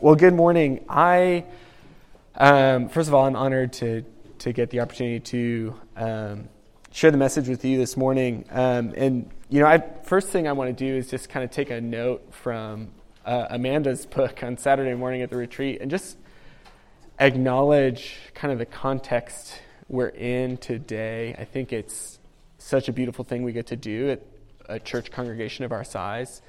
Well, good morning. I, um, first of all, I'm honored to, to get the opportunity to um, share the message with you this morning. Um, and, you know, I, first thing I want to do is just kind of take a note from uh, Amanda's book on Saturday morning at the retreat and just acknowledge kind of the context we're in today. I think it's such a beautiful thing we get to do at a church congregation of our size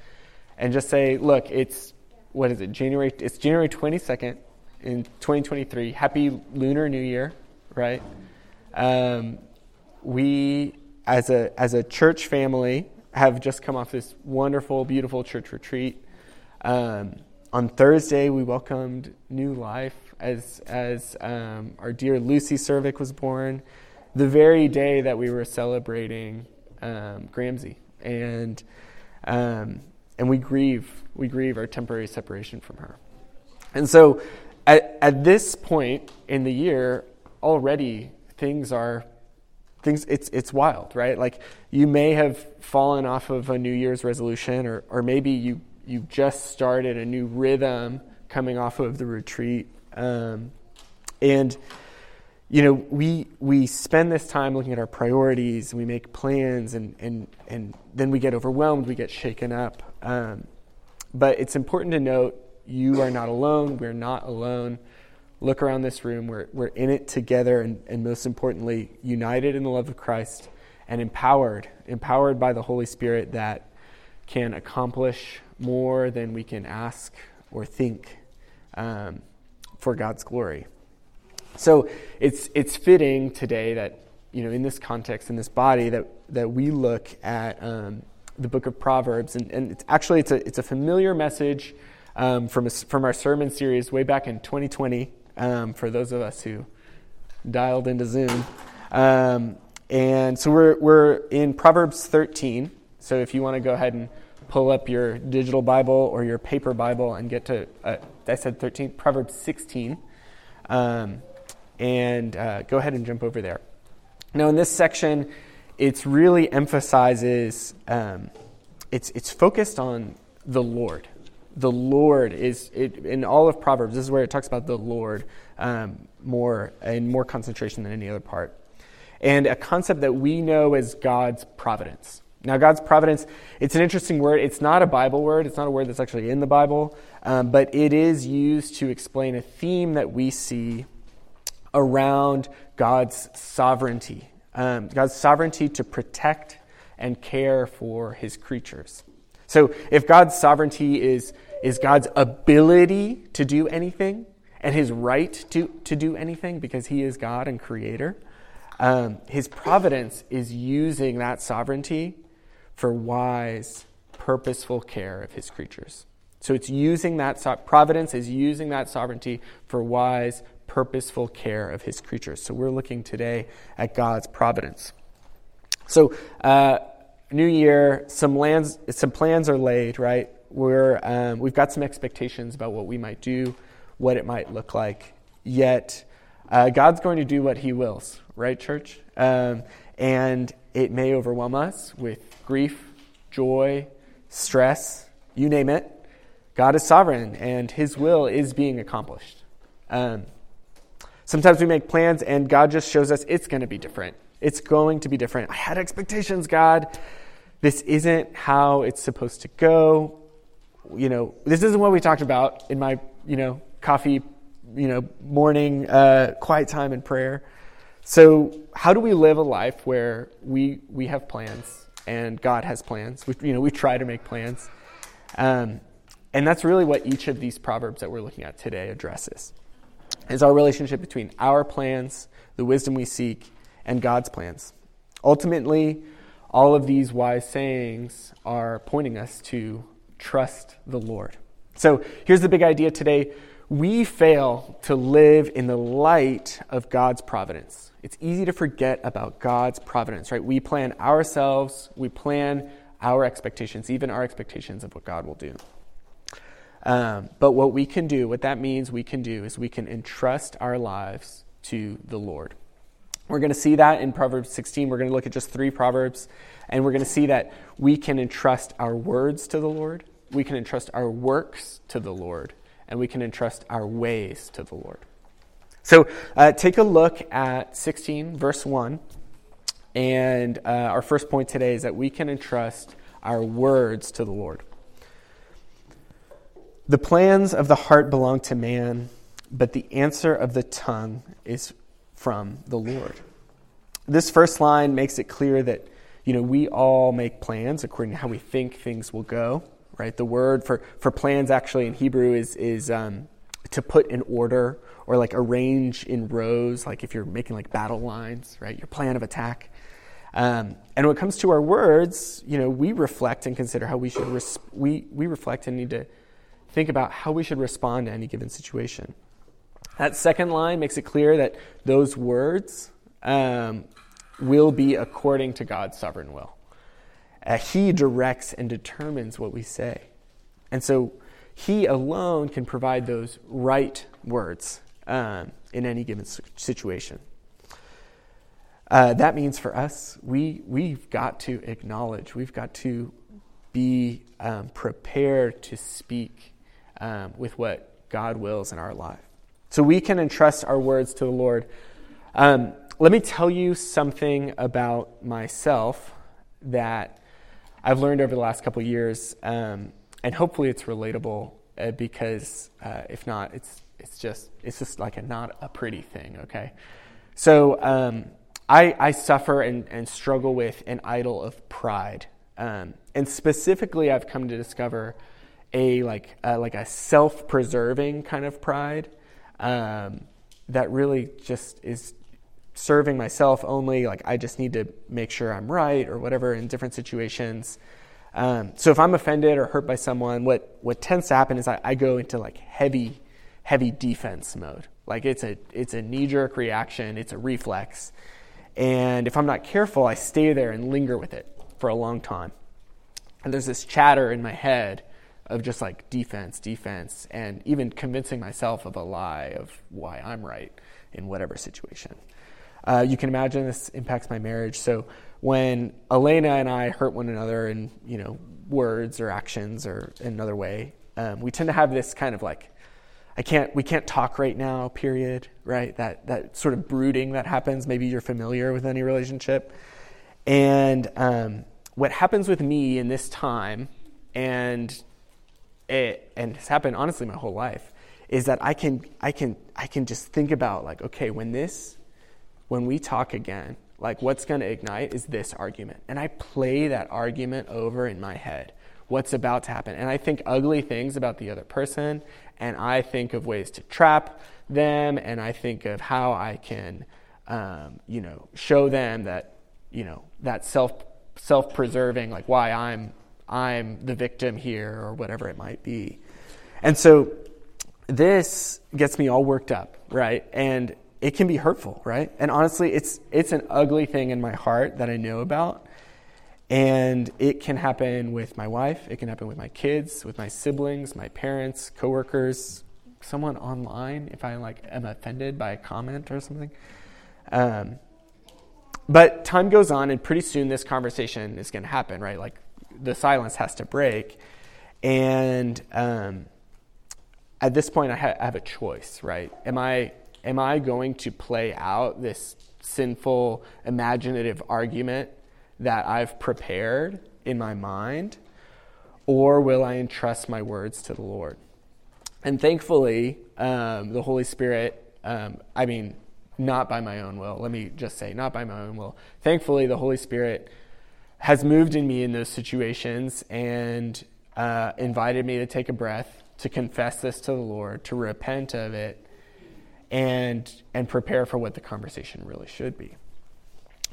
and just say, look, it's what is it? January. It's January twenty second in 2023. Happy Lunar New Year, right? Um, we, as a as a church family, have just come off this wonderful, beautiful church retreat. Um, on Thursday, we welcomed new life as as um, our dear Lucy Cervic was born. The very day that we were celebrating um, Gramsy, and um, and we grieve we grieve our temporary separation from her. And so at, at this point in the year, already things are things it's it's wild, right? Like you may have fallen off of a New Year's resolution or or maybe you you just started a new rhythm coming off of the retreat. Um, and you know, we we spend this time looking at our priorities we make plans and and and then we get overwhelmed, we get shaken up. Um, but it's important to note you are not alone. We're not alone. Look around this room. We're, we're in it together, and, and most importantly, united in the love of Christ and empowered, empowered by the Holy Spirit that can accomplish more than we can ask or think um, for God's glory. So it's, it's fitting today that, you know, in this context, in this body, that, that we look at um, the book of Proverbs. And, and it's actually, it's a, it's a familiar message um, from, a, from our sermon series way back in 2020 um, for those of us who dialed into Zoom. Um, and so we're, we're in Proverbs 13. So if you want to go ahead and pull up your digital Bible or your paper Bible and get to, uh, I said 13, Proverbs 16. Um, and uh, go ahead and jump over there. Now, in this section, it really emphasizes, um, it's, it's focused on the Lord. The Lord is, it, in all of Proverbs, this is where it talks about the Lord um, more, in more concentration than any other part. And a concept that we know as God's providence. Now, God's providence, it's an interesting word. It's not a Bible word, it's not a word that's actually in the Bible, um, but it is used to explain a theme that we see around God's sovereignty um, God's sovereignty to protect and care for his creatures. So if God's sovereignty is, is God's ability to do anything and his right to, to do anything because he is God and creator, um, his providence is using that sovereignty for wise, purposeful care of his creatures. So it's using that so- providence is using that sovereignty for wise, purposeful care of his creatures. So we're looking today at God's providence. So, uh, new year, some, lands, some plans are laid, right? We're, um, we've got some expectations about what we might do, what it might look like. Yet, uh, God's going to do what he wills, right, church? Um, and it may overwhelm us with grief, joy, stress, you name it. God is sovereign, and his will is being accomplished. Um, Sometimes we make plans and God just shows us it's going to be different. It's going to be different. I had expectations, God. This isn't how it's supposed to go. You know, this isn't what we talked about in my, you know, coffee, you know, morning uh, quiet time and prayer. So, how do we live a life where we we have plans and God has plans? We, you know, we try to make plans, um, and that's really what each of these proverbs that we're looking at today addresses is our relationship between our plans, the wisdom we seek, and God's plans. Ultimately, all of these wise sayings are pointing us to trust the Lord. So here's the big idea today. We fail to live in the light of God's providence. It's easy to forget about God's providence, right? We plan ourselves, we plan our expectations, even our expectations of what God will do. Um, but what we can do, what that means we can do, is we can entrust our lives to the Lord. We're going to see that in Proverbs 16. We're going to look at just three Proverbs, and we're going to see that we can entrust our words to the Lord, we can entrust our works to the Lord, and we can entrust our ways to the Lord. So uh, take a look at 16, verse 1. And uh, our first point today is that we can entrust our words to the Lord. The plans of the heart belong to man, but the answer of the tongue is from the Lord. This first line makes it clear that you know we all make plans according to how we think things will go. Right. The word for, for plans actually in Hebrew is is um, to put in order or like arrange in rows, like if you're making like battle lines, right? Your plan of attack. Um, and when it comes to our words, you know, we reflect and consider how we should we we reflect and need to think about how we should respond to any given situation. That second line makes it clear that those words um, will be according to God's sovereign will. Uh, he directs and determines what we say. And so He alone can provide those right words um, in any given situation. Uh, that means for us, we, we've got to acknowledge, we've got to be um, prepared to speak um, with what God wills in our life. So we can entrust our words to the Lord. Um, let me tell you something about myself that I've learned over the last couple years, um, and hopefully it's relatable uh, because uh, if not, it's it's just it's just like a not a pretty thing. Okay, so um, I I suffer and, and struggle with an idol of pride, um, and specifically I've come to discover a like a, like a self preserving kind of pride um, that really just is serving myself only. Like I just need to make sure I'm right or whatever in different situations. Um, so if I'm offended or hurt by someone, what what tends to happen is I, I go into like heavy heavy defense mode. Like it's a it's a knee jerk reaction. It's a reflex. And if I'm not careful, I stay there and linger with it for a long time. And there's this chatter in my head of just like defense, defense, and even convincing myself of a lie of why I'm right in whatever situation. Uh, you can imagine this impacts my marriage. So when Elena and I hurt one another in you know words or actions or another way, um, we tend to have this kind of like I can't we can't talk right now. Period. Right. That that sort of brooding that happens. Maybe you're familiar with any relationship, and um, what happens with me in this time and it, and it's happened honestly my whole life, is that I can I can I can just think about like, okay, when this when we talk again, like what's going to ignite is this argument. And I play that argument over in my head. What's about to happen? And I think ugly things about the other person, and I think of ways to trap them, and I think of how I can, um, you know, show them that, you know, that self self preserving, like why I'm I'm the victim here or whatever it might be. And so this gets me all worked up, right? And it can be hurtful, right? And honestly, it's it's an ugly thing in my heart that I know about. And it can happen with my wife, it can happen with my kids, with my siblings, my parents, coworkers, someone online if I like am offended by a comment or something. Um, but time goes on, and pretty soon this conversation is going to happen, right? Like the silence has to break. And um, at this point, I, ha- I have a choice, right? Am I am I going to play out this sinful, imaginative argument that I've prepared in my mind, or will I entrust my words to the Lord? And thankfully, um, the Holy Spirit, um, I mean, not by my own will, let me just say, not by my own will. Thankfully, the Holy Spirit has moved in me in those situations and uh, invited me to take a breath, to confess this to the Lord, to repent of it, and and prepare for what the conversation really should be.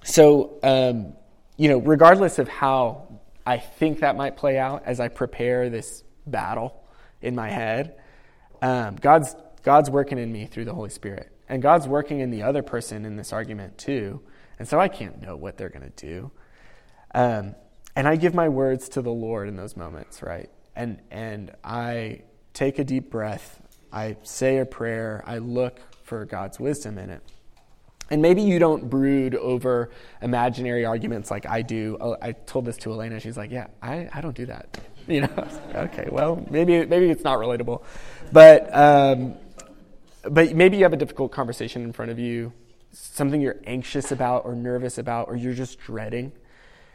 So, um, you know, regardless of how I think that might play out as I prepare this battle in my head, um, God's God's working in me through the Holy Spirit, and God's working in the other person in this argument too. And so I can't know what they're going to do. Um, and I give my words to the Lord in those moments, right? And, and I take a deep breath. I say a prayer. I look for God's wisdom in it. And maybe you don't brood over imaginary arguments like I do. Oh, I told this to Elena. She's like, Yeah, I, I don't do that. You know, okay, well, maybe maybe it's not relatable, but um, but maybe you have a difficult conversation in front of you, something you're anxious about or nervous about, or you're just dreading.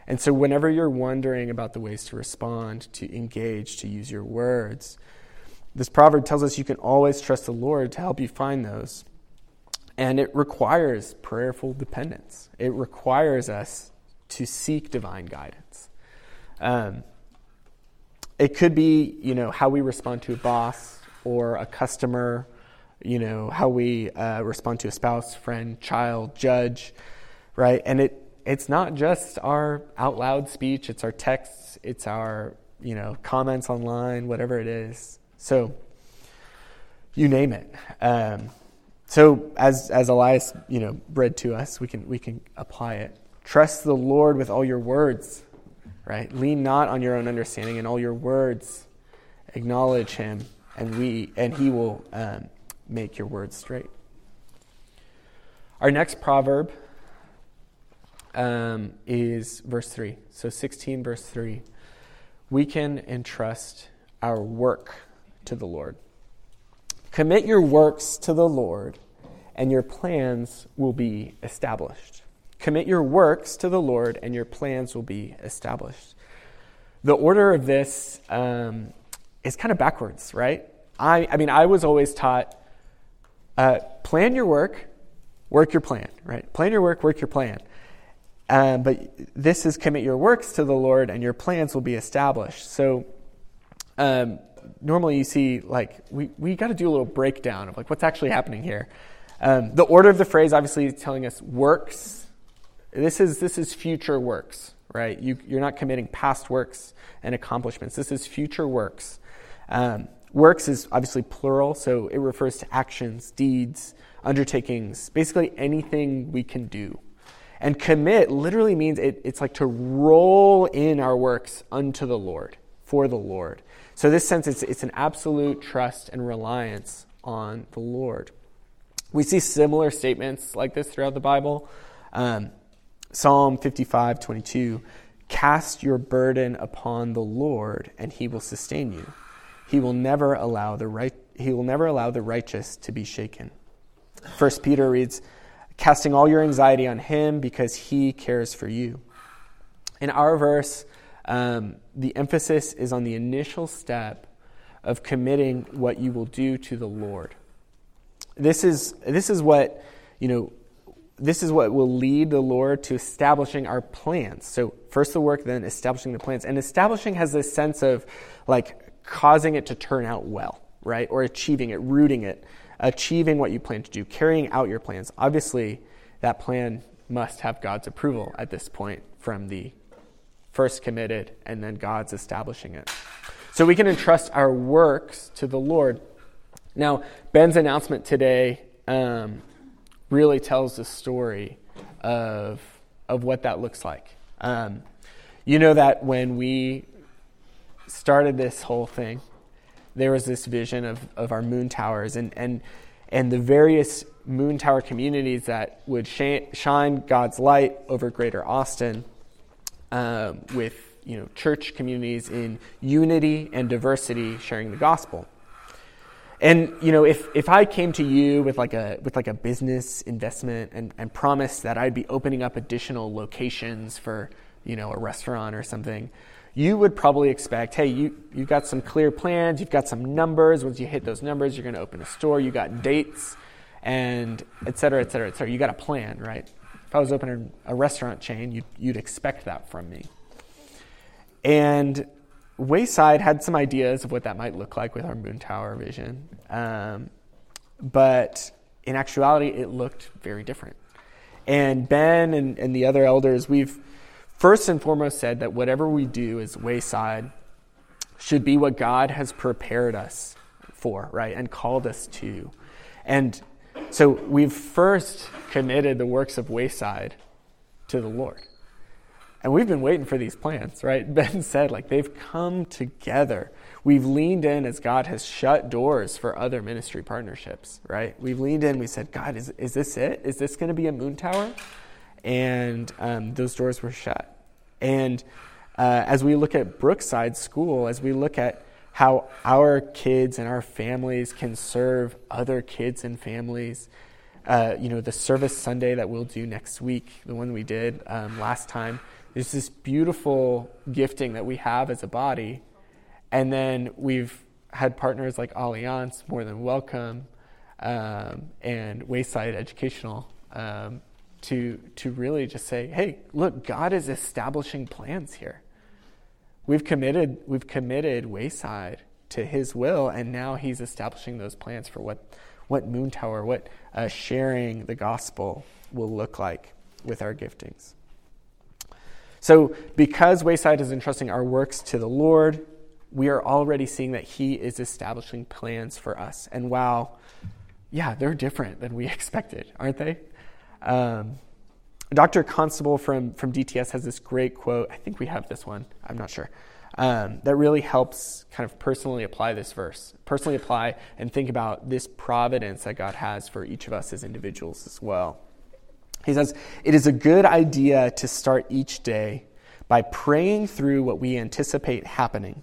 And so, whenever you're wondering about the ways to respond, to engage, to use your words, this proverb tells us you can always trust the Lord to help you find those. And it requires prayerful dependence, it requires us to seek divine guidance. Um, it could be, you know, how we respond to a boss or a customer, you know, how we uh, respond to a spouse, friend, child, judge, right? And it it's not just our out loud speech, it's our texts, it's our, you know, comments online, whatever it is. So, you name it. Um, so, as, as Elias, you know, read to us, we can, we can apply it. Trust the Lord with all your words, right? Lean not on your own understanding in all your words. Acknowledge him, and, we, and he will um, make your words straight. Our next proverb um, is verse 3. So 16, verse 3. We can entrust our work to the Lord. Commit your works to the Lord, and your plans will be established. Commit your works to the Lord, and your plans will be established. The order of this um, is kind of backwards, right? I, I mean, I was always taught uh, plan your work, work your plan, right? Plan your work, work your plan. Um, but this is commit your works to the Lord, and your plans will be established. So um, normally you see like we, we got to do a little breakdown of like what's actually happening here. Um, the order of the phrase obviously is telling us works. This is this is future works, right? You, you're not committing past works and accomplishments. This is future works. Um, works is obviously plural, so it refers to actions, deeds, undertakings, basically anything we can do. And commit literally means it, it's like to roll in our works unto the Lord, for the Lord. So, this sense, it's, it's an absolute trust and reliance on the Lord. We see similar statements like this throughout the Bible. Um, Psalm 55 22 Cast your burden upon the Lord, and he will sustain you. He will never allow the right, he will never allow the righteous to be shaken. First Peter reads, casting all your anxiety on Him because He cares for you. In our verse, um, the emphasis is on the initial step of committing what you will do to the Lord. This is, this is what, you know, this is what will lead the Lord to establishing our plans. So, first the work, then establishing the plans. And establishing has this sense of like causing it to turn out well, right? Or achieving it, rooting it achieving what you plan to do, carrying out your plans. Obviously, that plan must have God's approval at this point from the first committed and then God's establishing it. So we can entrust our works to the Lord. Now, Ben's announcement today um, really tells the story of, of what that looks like. Um, you know that when we started this whole thing, there was this vision of, of our moon towers and, and, and the various moon tower communities that would sh- shine God's light over greater Austin um, with you know, church communities in unity and diversity sharing the gospel. And you know, if, if I came to you with like a with like a business investment and, and promised that I'd be opening up additional locations for you know a restaurant or something, you would probably expect, hey, you, you've got some clear plans, you've got some numbers. Once you hit those numbers, you're going to open a store, you got dates, and et cetera, et cetera, et cetera. You got a plan, right? If I was opening a restaurant chain, you'd, you'd expect that from me. And Wayside had some ideas of what that might look like with our moon tower vision. Um, but in actuality, it looked very different. And Ben and, and the other elders, we've first and foremost said that whatever we do as wayside should be what God has prepared us for, right, and called us to. And so we've first committed the works of wayside to the Lord. And we've been waiting for these plans, right? Ben said, like, they've come together. We've leaned in as God has shut doors for other ministry partnerships, right? We've leaned in, we said, God, is, is this it? Is this going to be a moon tower? And um, those doors were shut. And uh, as we look at Brookside School, as we look at how our kids and our families can serve other kids and families. Uh, you know, the service Sunday that we'll do next week, the one we did um, last time, there's this beautiful gifting that we have as a body. And then we've had partners like Alliance, More Than Welcome, um, and Wayside Educational um, to, to really just say, hey, look, God is establishing plans here. We've committed, we've committed Wayside to His will, and now He's establishing those plans for what, what Moon Tower, what uh, sharing the gospel will look like with our giftings. So, because Wayside is entrusting our works to the Lord, we are already seeing that He is establishing plans for us. And wow, yeah, they're different than we expected, aren't they? Um, Dr. Constable from, from DTS has this great quote. I think we have this one, I'm not sure. Um, that really helps kind of personally apply this verse, personally apply and think about this providence that God has for each of us as individuals as well. He says, It is a good idea to start each day by praying through what we anticipate happening.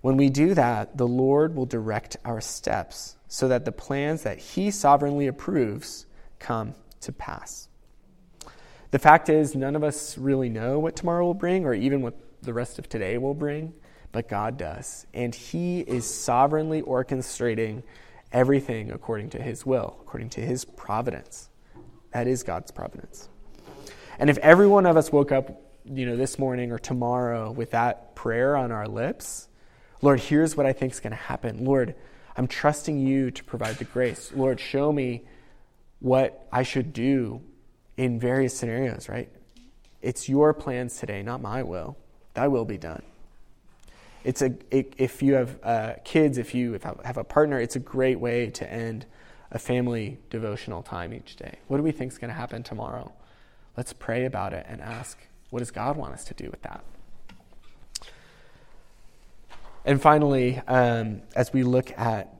When we do that, the Lord will direct our steps so that the plans that He sovereignly approves come to pass. The fact is, none of us really know what tomorrow will bring or even what the rest of today will bring, but God does. And He is sovereignly orchestrating everything according to His will, according to His providence. That is God's providence. And if every one of us woke up, you know, this morning or tomorrow with that prayer on our lips, Lord, here's what I think is going to happen. Lord, I'm trusting you to provide the grace. Lord, show me what I should do in various scenarios, right? It's your plans today, not my will. Thy will be done. It's a, it, if you have uh, kids, if you have a partner, it's a great way to end a family devotional time each day. What do we think is going to happen tomorrow? Let's pray about it and ask, what does God want us to do with that? And finally, um, as we look at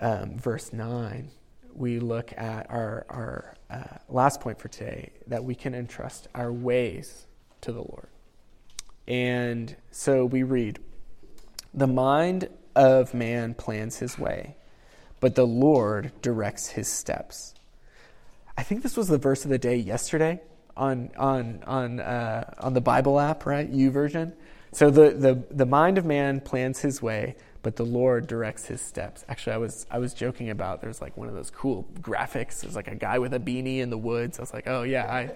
um, verse 9, we look at our, our uh, last point for today that we can entrust our ways to the Lord. And so we read The mind of man plans his way, but the Lord directs his steps. I think this was the verse of the day yesterday on, on, on, uh, on the Bible app, right? U YouVersion. So the, the, the mind of man plans his way, but the Lord directs his steps. Actually, I was I was joking about there's like one of those cool graphics. There's like a guy with a beanie in the woods. I was like, oh yeah, I,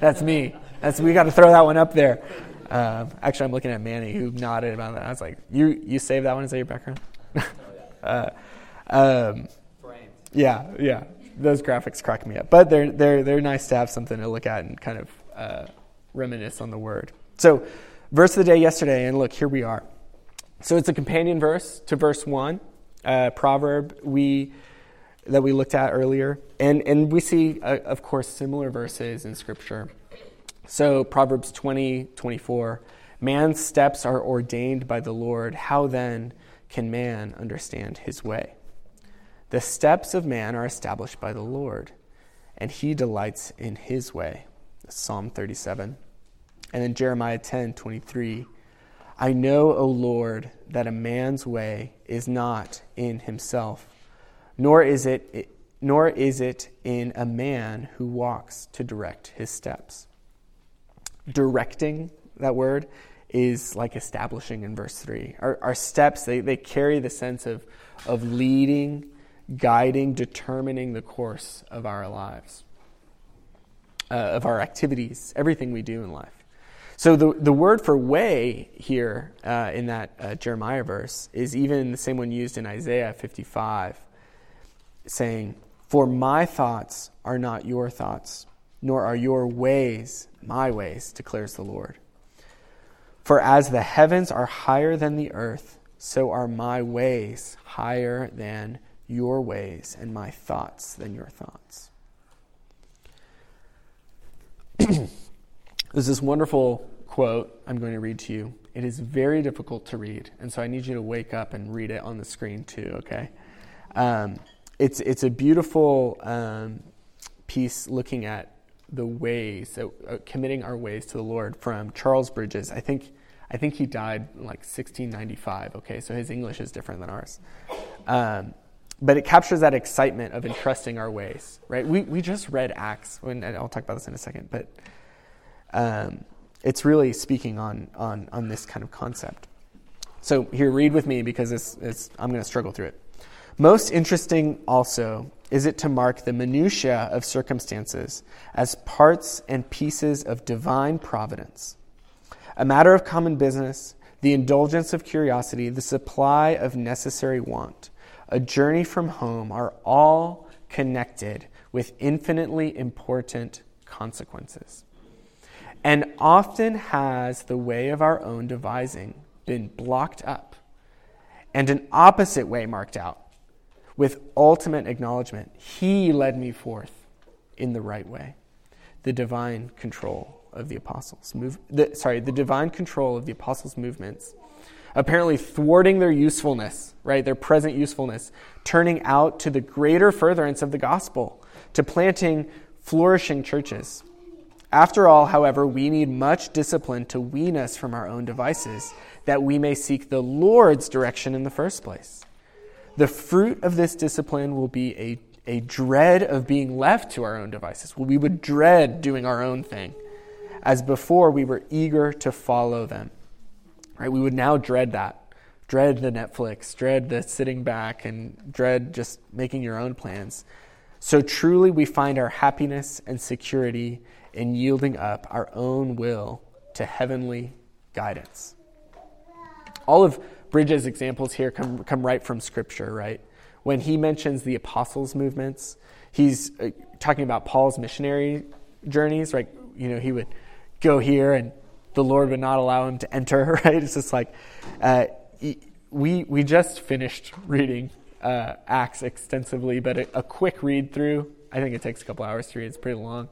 that's me. That's we got to throw that one up there. Um, actually, I'm looking at Manny who nodded about that. I was like, you you save that one? That your background? uh, um, yeah, yeah. Those graphics crack me up, but they're they're they're nice to have something to look at and kind of uh, reminisce on the word. So, verse of the day yesterday, and look, here we are. So it's a companion verse to verse 1, uh, proverb we, that we looked at earlier. And, and we see, uh, of course, similar verses in Scripture. So Proverbs 20, 24, man's steps are ordained by the Lord. How then can man understand his way? The steps of man are established by the Lord, and he delights in his way. Psalm 37. And then Jeremiah 10, 23. I know, O Lord, that a man's way is not in himself, nor is it, nor is it in a man who walks to direct his steps. Directing, that word, is like establishing in verse 3. Our, our steps, they, they carry the sense of, of leading, guiding, determining the course of our lives, uh, of our activities, everything we do in life. So the, the word for way here uh, in that uh, Jeremiah verse is even the same one used in Isaiah 55, saying, For my thoughts are not your thoughts, nor are your ways my ways, declares the Lord. For as the heavens are higher than the earth, so are my ways higher than your ways, and my thoughts than your thoughts. There's this wonderful quote I'm going to read to you. It is very difficult to read, and so I need you to wake up and read it on the screen too, okay? Um, it's, it's a beautiful um, piece looking at the ways, uh, committing our ways to the Lord from Charles Bridges. I think I think he died like 1695. Okay, so his English is different than ours. Um, but it captures that excitement of entrusting our ways, right? We, we just read Acts, and I'll talk about this in a second, but um, it's really speaking on, on, on this kind of concept. So here, read with me because it's, it's, I'm going to struggle through it. Most interesting also is it to mark the minutiae of circumstances as parts and pieces of divine providence. A matter of common business, the indulgence of curiosity, the supply of necessary want, a journey from home are all connected with infinitely important consequences. And often has the way of our own devising been blocked up and an opposite way marked out with ultimate acknowledgement. He led me forth in the right way. The divine control of the apostles move the, sorry, the divine control of the apostles' movements apparently thwarting their usefulness, right? Their present usefulness, turning out to the greater furtherance of the gospel, to planting flourishing churches. After all, however, we need much discipline to wean us from our own devices, that we may seek the Lord's direction in the first place. The fruit of this discipline will be a, a dread of being left to our own devices. We would dread doing our own thing, as before we were eager to follow them. Right? We would now dread that. Dread the Netflix, dread the sitting back, and dread just making your own plans. So truly, we find our happiness and security in yielding up our own will to heavenly guidance. All of Bridges' examples here come, come right from Scripture, right? When he mentions the apostles' movements, he's uh, talking about Paul's missionary journeys, right? You know, he would go here and the Lord would not allow him to enter, right? It's just like, uh, we, we just finished reading uh, Acts extensively, but a, a, quick read through, I think it takes a couple hours to read, it's pretty long.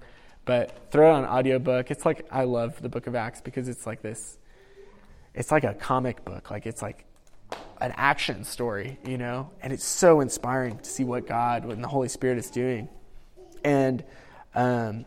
But throw it on audiobook. It's like, I love the book of Acts because it's like this, it's like a comic book. Like, it's like an action story, you know? And it's so inspiring to see what God and the Holy Spirit is doing. And, um,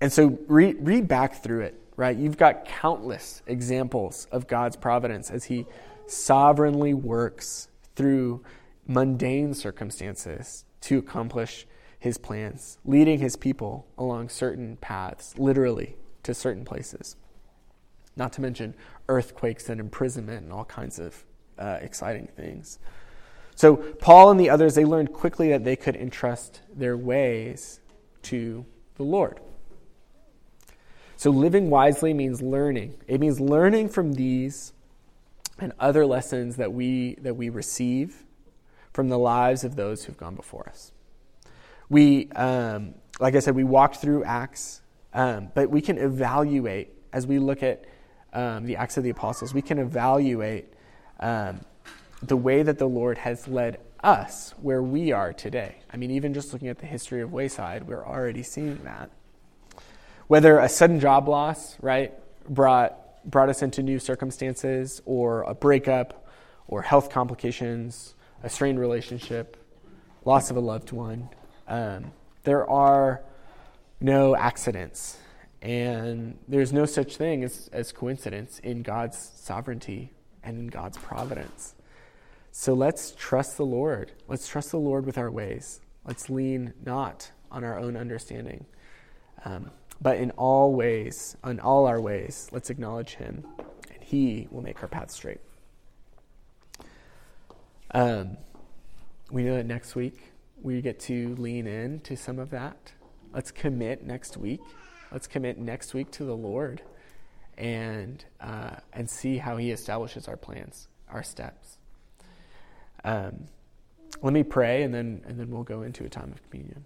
and so read, read back through it right? You've got countless examples of God's providence as He sovereignly works through mundane circumstances to accomplish His plans, leading His people along certain paths, literally to certain places. Not to mention earthquakes and imprisonment and all kinds of uh, exciting things. So, Paul and the others, they learned quickly that they could entrust their ways to the Lord. So living wisely means learning. It means learning from these and other lessons that we that we receive from the lives of those who've gone before us. We, um, like I said, we walked through Acts, um, but we can evaluate as we look at um, the Acts of the Apostles. We can evaluate um, the way that the Lord has led us where we are today. I mean, even just looking at the history of Wayside, we're already seeing that. Whether a sudden job loss, right, brought, brought us into new circumstances, or a breakup, or health complications, a strained relationship, loss of a loved one, um, there are no accidents. And there's no such thing as, as coincidence in God's sovereignty and in God's providence. So let's trust the Lord. Let's trust the Lord with our ways. Let's lean not on our own understanding. Um, but in all ways, on all our ways, let's acknowledge Him, and He will make our path straight. Um, we know that next week we get to lean in to some of that. Let's commit next week. Let's commit next week to the Lord, and uh, and see how He establishes our plans, our steps. Um, let me pray, and then and then we'll go into a time of communion.